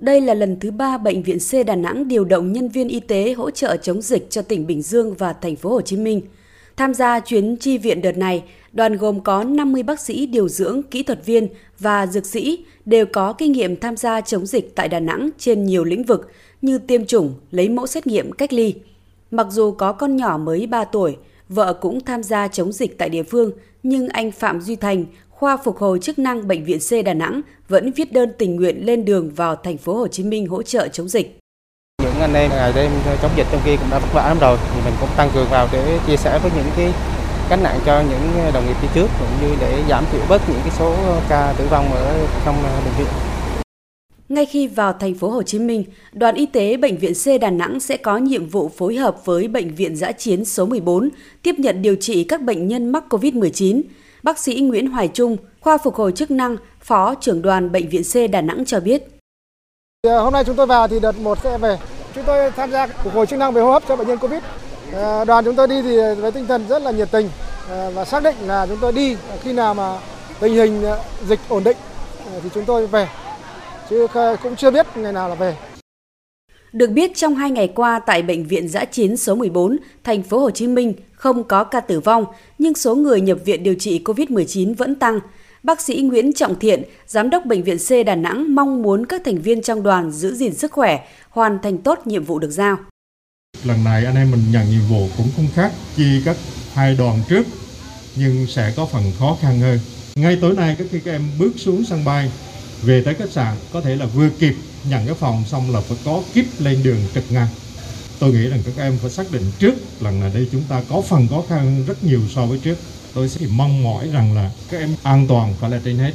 Đây là lần thứ ba Bệnh viện C Đà Nẵng điều động nhân viên y tế hỗ trợ chống dịch cho tỉnh Bình Dương và thành phố Hồ Chí Minh. Tham gia chuyến chi viện đợt này, đoàn gồm có 50 bác sĩ điều dưỡng, kỹ thuật viên và dược sĩ đều có kinh nghiệm tham gia chống dịch tại Đà Nẵng trên nhiều lĩnh vực như tiêm chủng, lấy mẫu xét nghiệm, cách ly. Mặc dù có con nhỏ mới 3 tuổi, vợ cũng tham gia chống dịch tại địa phương, nhưng anh Phạm Duy Thành, khoa phục hồi chức năng bệnh viện C Đà Nẵng vẫn viết đơn tình nguyện lên đường vào thành phố Hồ Chí Minh hỗ trợ chống dịch. Những anh em ngày đêm chống dịch trong kia cũng đã vất vả lắm rồi thì mình cũng tăng cường vào để chia sẻ với những cái gánh nặng cho những đồng nghiệp đi trước cũng như để giảm thiểu bớt những cái số ca tử vong ở trong bệnh viện. Ngay khi vào thành phố Hồ Chí Minh, đoàn y tế bệnh viện C Đà Nẵng sẽ có nhiệm vụ phối hợp với bệnh viện giã chiến số 14 tiếp nhận điều trị các bệnh nhân mắc COVID-19. Bác sĩ Nguyễn Hoài Trung, khoa phục hồi chức năng, Phó trưởng đoàn bệnh viện C Đà Nẵng cho biết. À, hôm nay chúng tôi vào thì đợt 1 sẽ về. Chúng tôi tham gia phục hồi chức năng về hô hấp cho bệnh nhân Covid. À, đoàn chúng tôi đi thì với tinh thần rất là nhiệt tình à, và xác định là chúng tôi đi khi nào mà tình hình dịch ổn định thì chúng tôi về chứ cũng chưa biết ngày nào là về. Được biết trong hai ngày qua tại bệnh viện giã chiến số 14, thành phố Hồ Chí Minh không có ca tử vong, nhưng số người nhập viện điều trị COVID-19 vẫn tăng. Bác sĩ Nguyễn Trọng Thiện, giám đốc bệnh viện C Đà Nẵng mong muốn các thành viên trong đoàn giữ gìn sức khỏe, hoàn thành tốt nhiệm vụ được giao. Lần này anh em mình nhận nhiệm vụ cũng không khác chi các hai đoàn trước, nhưng sẽ có phần khó khăn hơn. Ngay tối nay các em bước xuống sân bay về tới khách sạn, có thể là vừa kịp nhận cái phòng xong là phải có kíp lên đường trực ngang. Tôi nghĩ rằng các em phải xác định trước lần này đây chúng ta có phần khó khăn rất nhiều so với trước. Tôi sẽ mong mỏi rằng là các em an toàn phải là trên hết.